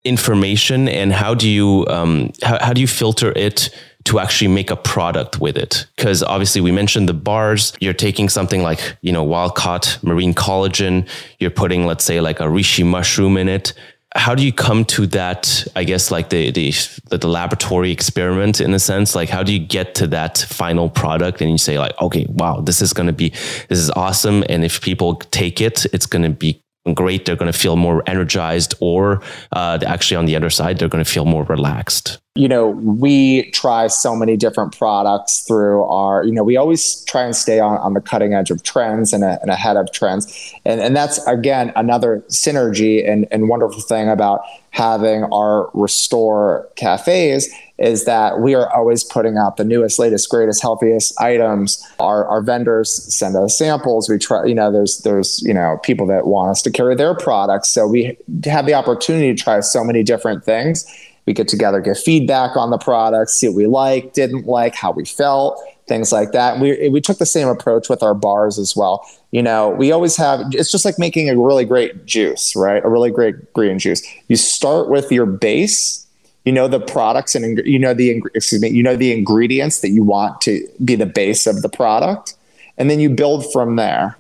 information, and how do you um how, how do you filter it? To actually make a product with it. Because obviously, we mentioned the bars. You're taking something like, you know, wild caught marine collagen. You're putting, let's say, like a reishi mushroom in it. How do you come to that? I guess like the, the the laboratory experiment in a sense. Like, how do you get to that final product? And you say like, okay, wow, this is to be this is awesome. And if people take it, it's to be great. They're going to feel more energized, or uh, actually on the other side, they're going to feel more relaxed you know, we try so many different products through our, you know, we always try and stay on, on the cutting edge of trends and, a, and ahead of trends. And, and that's, again, another synergy and, and wonderful thing about having our Restore cafes is that we are always putting out the newest, latest, greatest, healthiest items. Our, our vendors send us samples. We try, you know, there's, there's, you know, people that want us to carry their products. So we have the opportunity to try so many different things we get together, get feedback on the products, see what we like, didn't like, how we felt, things like that. We we took the same approach with our bars as well. You know, we always have. It's just like making a really great juice, right? A really great green juice. You start with your base. You know the products and you know the excuse me. You know the ingredients that you want to be the base of the product, and then you build from there.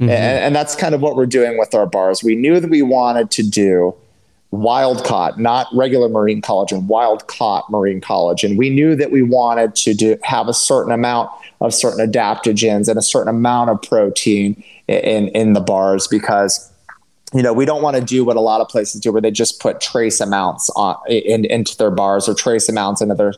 Mm-hmm. And, and that's kind of what we're doing with our bars. We knew that we wanted to do wild caught, not regular marine collagen, wild caught marine collagen. We knew that we wanted to do, have a certain amount of certain adaptogens and a certain amount of protein in, in the bars because you know, we don't want to do what a lot of places do where they just put trace amounts on in, into their bars or trace amounts into their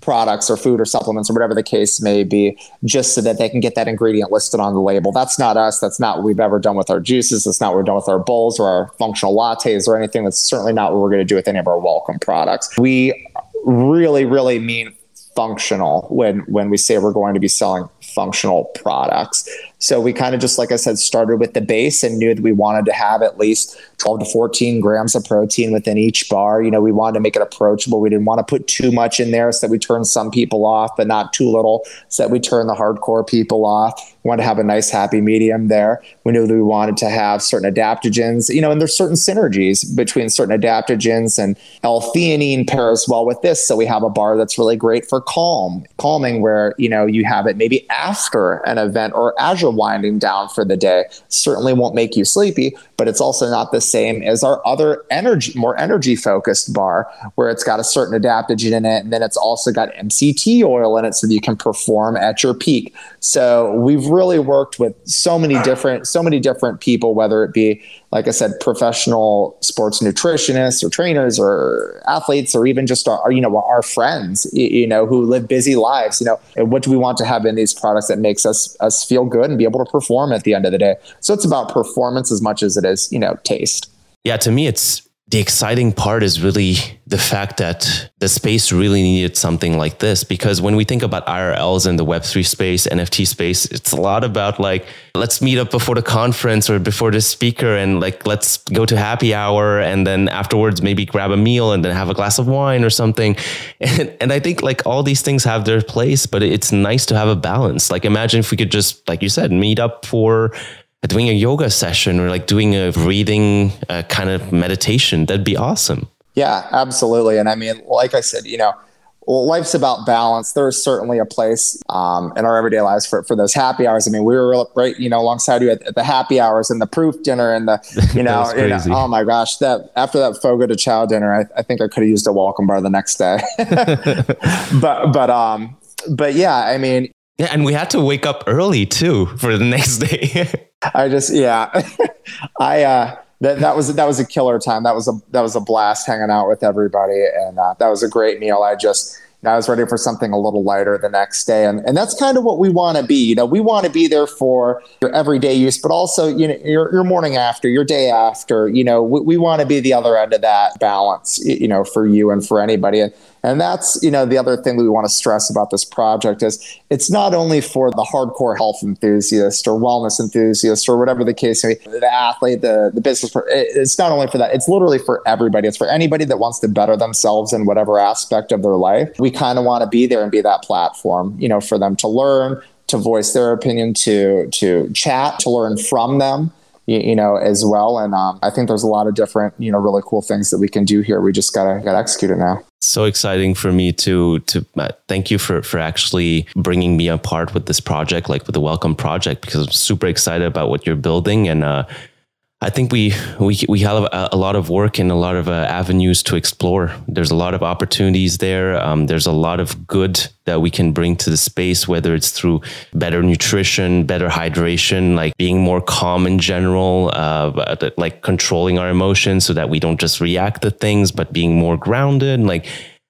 products or food or supplements or whatever the case may be, just so that they can get that ingredient listed on the label. That's not us. That's not what we've ever done with our juices. That's not what we've done with our bowls or our functional lattes or anything. That's certainly not what we're going to do with any of our wellcome products. We really, really mean functional when when we say we're going to be selling functional products. So we kind of just, like I said, started with the base and knew that we wanted to have at least 12 to 14 grams of protein within each bar. You know, we wanted to make it approachable. We didn't want to put too much in there so that we turn some people off, but not too little so that we turn the hardcore people off. Wanted to have a nice happy medium there. We knew that we wanted to have certain adaptogens, you know, and there's certain synergies between certain adaptogens and L-theanine pairs well with this. So we have a bar that's really great for calm, calming, where, you know, you have it maybe after an event or as you're winding down for the day. Certainly won't make you sleepy, but it's also not the same as our other energy, more energy focused bar where it's got a certain adaptogen in it. And then it's also got MCT oil in it so that you can perform at your peak. So we've really worked with so many different, so many different people, whether it be, like I said, professional sports nutritionists or trainers or athletes, or even just our, you know, our friends, you know, who live busy lives, you know, and what do we want to have in these products that makes us, us feel good and be able to perform at the end of the day. So it's about performance as much as it is, you know, taste. Yeah. To me, it's, the exciting part is really the fact that the space really needed something like this because when we think about IRLs in the Web3 space, NFT space, it's a lot about like, let's meet up before the conference or before the speaker and like, let's go to happy hour and then afterwards maybe grab a meal and then have a glass of wine or something. And, and I think like all these things have their place, but it's nice to have a balance. Like, imagine if we could just, like you said, meet up for doing a yoga session or like doing a breathing uh, kind of meditation. That'd be awesome. Yeah, absolutely. And I mean, like I said, you know, life's about balance. There's certainly a place um, in our everyday lives for, for those happy hours. I mean, we were right, you know, alongside you at, at the happy hours and the proof dinner and the, you *laughs* know, you know oh my gosh, that after that Fogo de Chao dinner, I, I think I could have used a wellcome bar the next day. *laughs* *laughs* but, but, um, but yeah, I mean, yeah, and we had to wake up early too for the next day. I just yeah, *laughs* I uh, that that was that was a killer time. That was a that was a blast hanging out with everybody, and uh, that was a great meal. I just I was ready for something a little lighter the next day, and and that's kind of what we want to be. You know, we want to be there for your everyday use, but also you know your your morning after, your day after. You know, we, we want to be the other end of that balance. You know, for you and for anybody, and and that's, you know, the other thing that we want to stress about this project is it's not only for the hardcore health enthusiast or wellness enthusiast or whatever the case may be, the athlete, the, the business, it's not only for that. It's literally for everybody. It's for anybody that wants to better themselves in whatever aspect of their life. We kind of want to be there and be that platform, you know, for them to learn, to voice their opinion, to to chat, to learn from them you, know, as well. And um, I think there's a lot of different, you know, really cool things that we can do here. We just gotta gotta execute it now. So exciting for me to to uh, thank you for for actually bringing me apart with this project, like with the Wellcome Project, because I'm super excited about what you're building and. uh I think we we we have a, a, lot of work and a lot of uh, avenues to explore. There's a lot of opportunities there. Um, there's a lot of good that we can bring to the space, whether it's through better nutrition, better hydration, like being more calm in general, uh, like controlling our emotions so that we don't just react to things, but being more grounded, like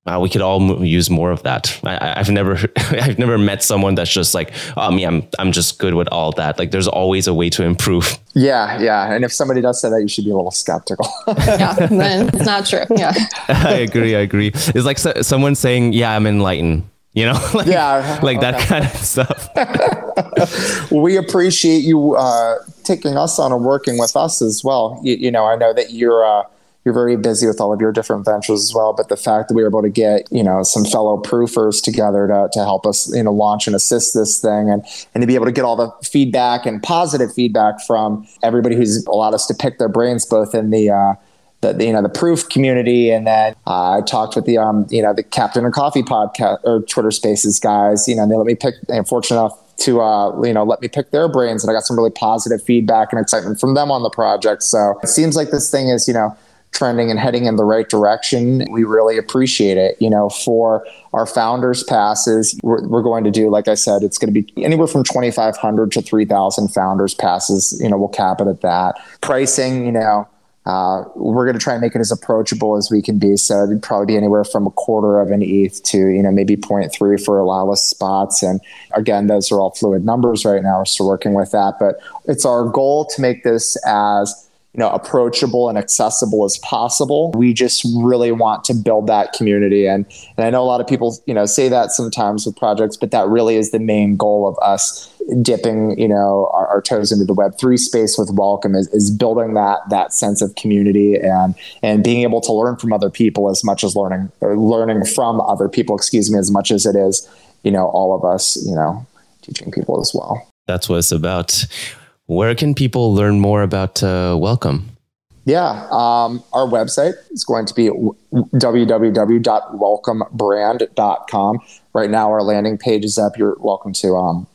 uh, we could all use more of that. I, have never, *laughs* I've never met someone that's just like, oh, me, I'm, I'm just good with all that. Like, there's always a way to improve. *laughs* Yeah, yeah. And if somebody does say that, you should be a little skeptical. *laughs* yeah, then it's not true. Yeah, I agree. I agree. It's like so, someone saying, "Yeah, I'm enlightened." You know, like, yeah, like okay. that kind of stuff. we appreciate you uh, taking us on and working with us as well. You, you know, I know that you're. Uh, you're very busy with all of your different ventures as well. But the fact that we were able to get, you know, some fellow proofers together to, to help us, you know, launch and assist this thing and, and to be able to get all the feedback and positive feedback from everybody who's allowed us to pick their brains, both in the, uh, the, you know the proof community and then uh, I talked with the um you know the Captain and Coffee podcast or Twitter Spaces guys you know and they let me pick I'm fortunate enough to uh, you know let me pick their brains and I got some really positive feedback and excitement from them on the project so it seems like this thing is you know trending and heading in the right direction, we really appreciate it. You know, for our founders passes, we're, we're going to do, like I said, it's going to be anywhere from 2,500 to 3,000 founders passes. You know, we'll cap it at that. Pricing, you know, uh, we're going to try and make it as approachable as we can be. So it'd probably be anywhere from a quarter of an ETH to, you know, maybe 0.3 for allow spots. And again, those are all fluid numbers right now. We're still working with that, but it's our goal to make this as, you know, approachable and accessible as possible. We just really want to build that community. And, and I know a lot of people, you know, say that sometimes with projects, but that really is the main goal of us dipping you know our, our, toes into the web 3 space with wellcome is, is building that that sense of community and and being able to learn from other people as much as learning or learning from other people excuse me as much as it is you know all of us you know teaching people as well that's what it's about where can people learn more about uh, wellcome yeah, um, our website is going to be www.wellcomebrand.com. Right now, our landing page is up. You're welcome to um,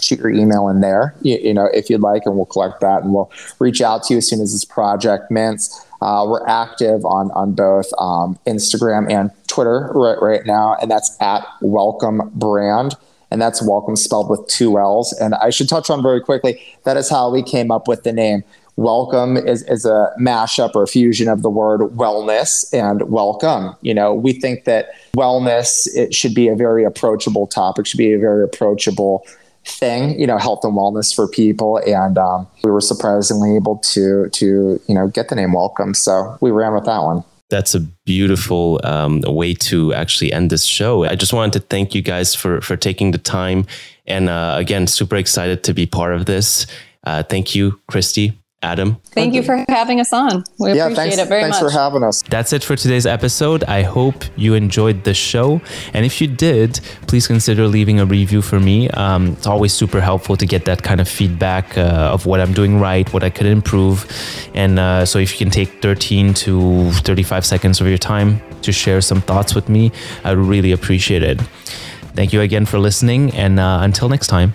shoot your email in there, you, you, know, if you'd like, and we'll collect that and we'll reach out to you as soon as this project mints. Uh, we're active on on both um, Instagram and Twitter right right now, and that's at Wellcome Brand, and that's Wellcome spelled with two L's. And I should touch on very quickly that is how we came up with the name. Wellcome is, is a mashup or fusion of the word wellness and welcome. You know, we think that wellness it should be a very approachable topic, should be a very approachable thing, you know, health and wellness for people. And um, we were surprisingly able to to you know get the name Wellcome. So we ran with that one. That's a beautiful um, way to actually end this show. I just wanted to thank you guys for for taking the time, and uh, again, super excited to be part of this. Uh, thank you, Christie. Adam. Thank you for having us on. We yeah, appreciate thanks, it very thanks much. Thanks for having us. That's it for today's episode. I hope you enjoyed the show. And if you did, please consider leaving a review for me. Um, it's always super helpful to get that kind of feedback uh, of what I'm doing right, what I could improve. And uh, so if you can take 13 to 35 seconds of your time to share some thoughts with me, I would really appreciate it. Thank you again for listening. And uh, until next time.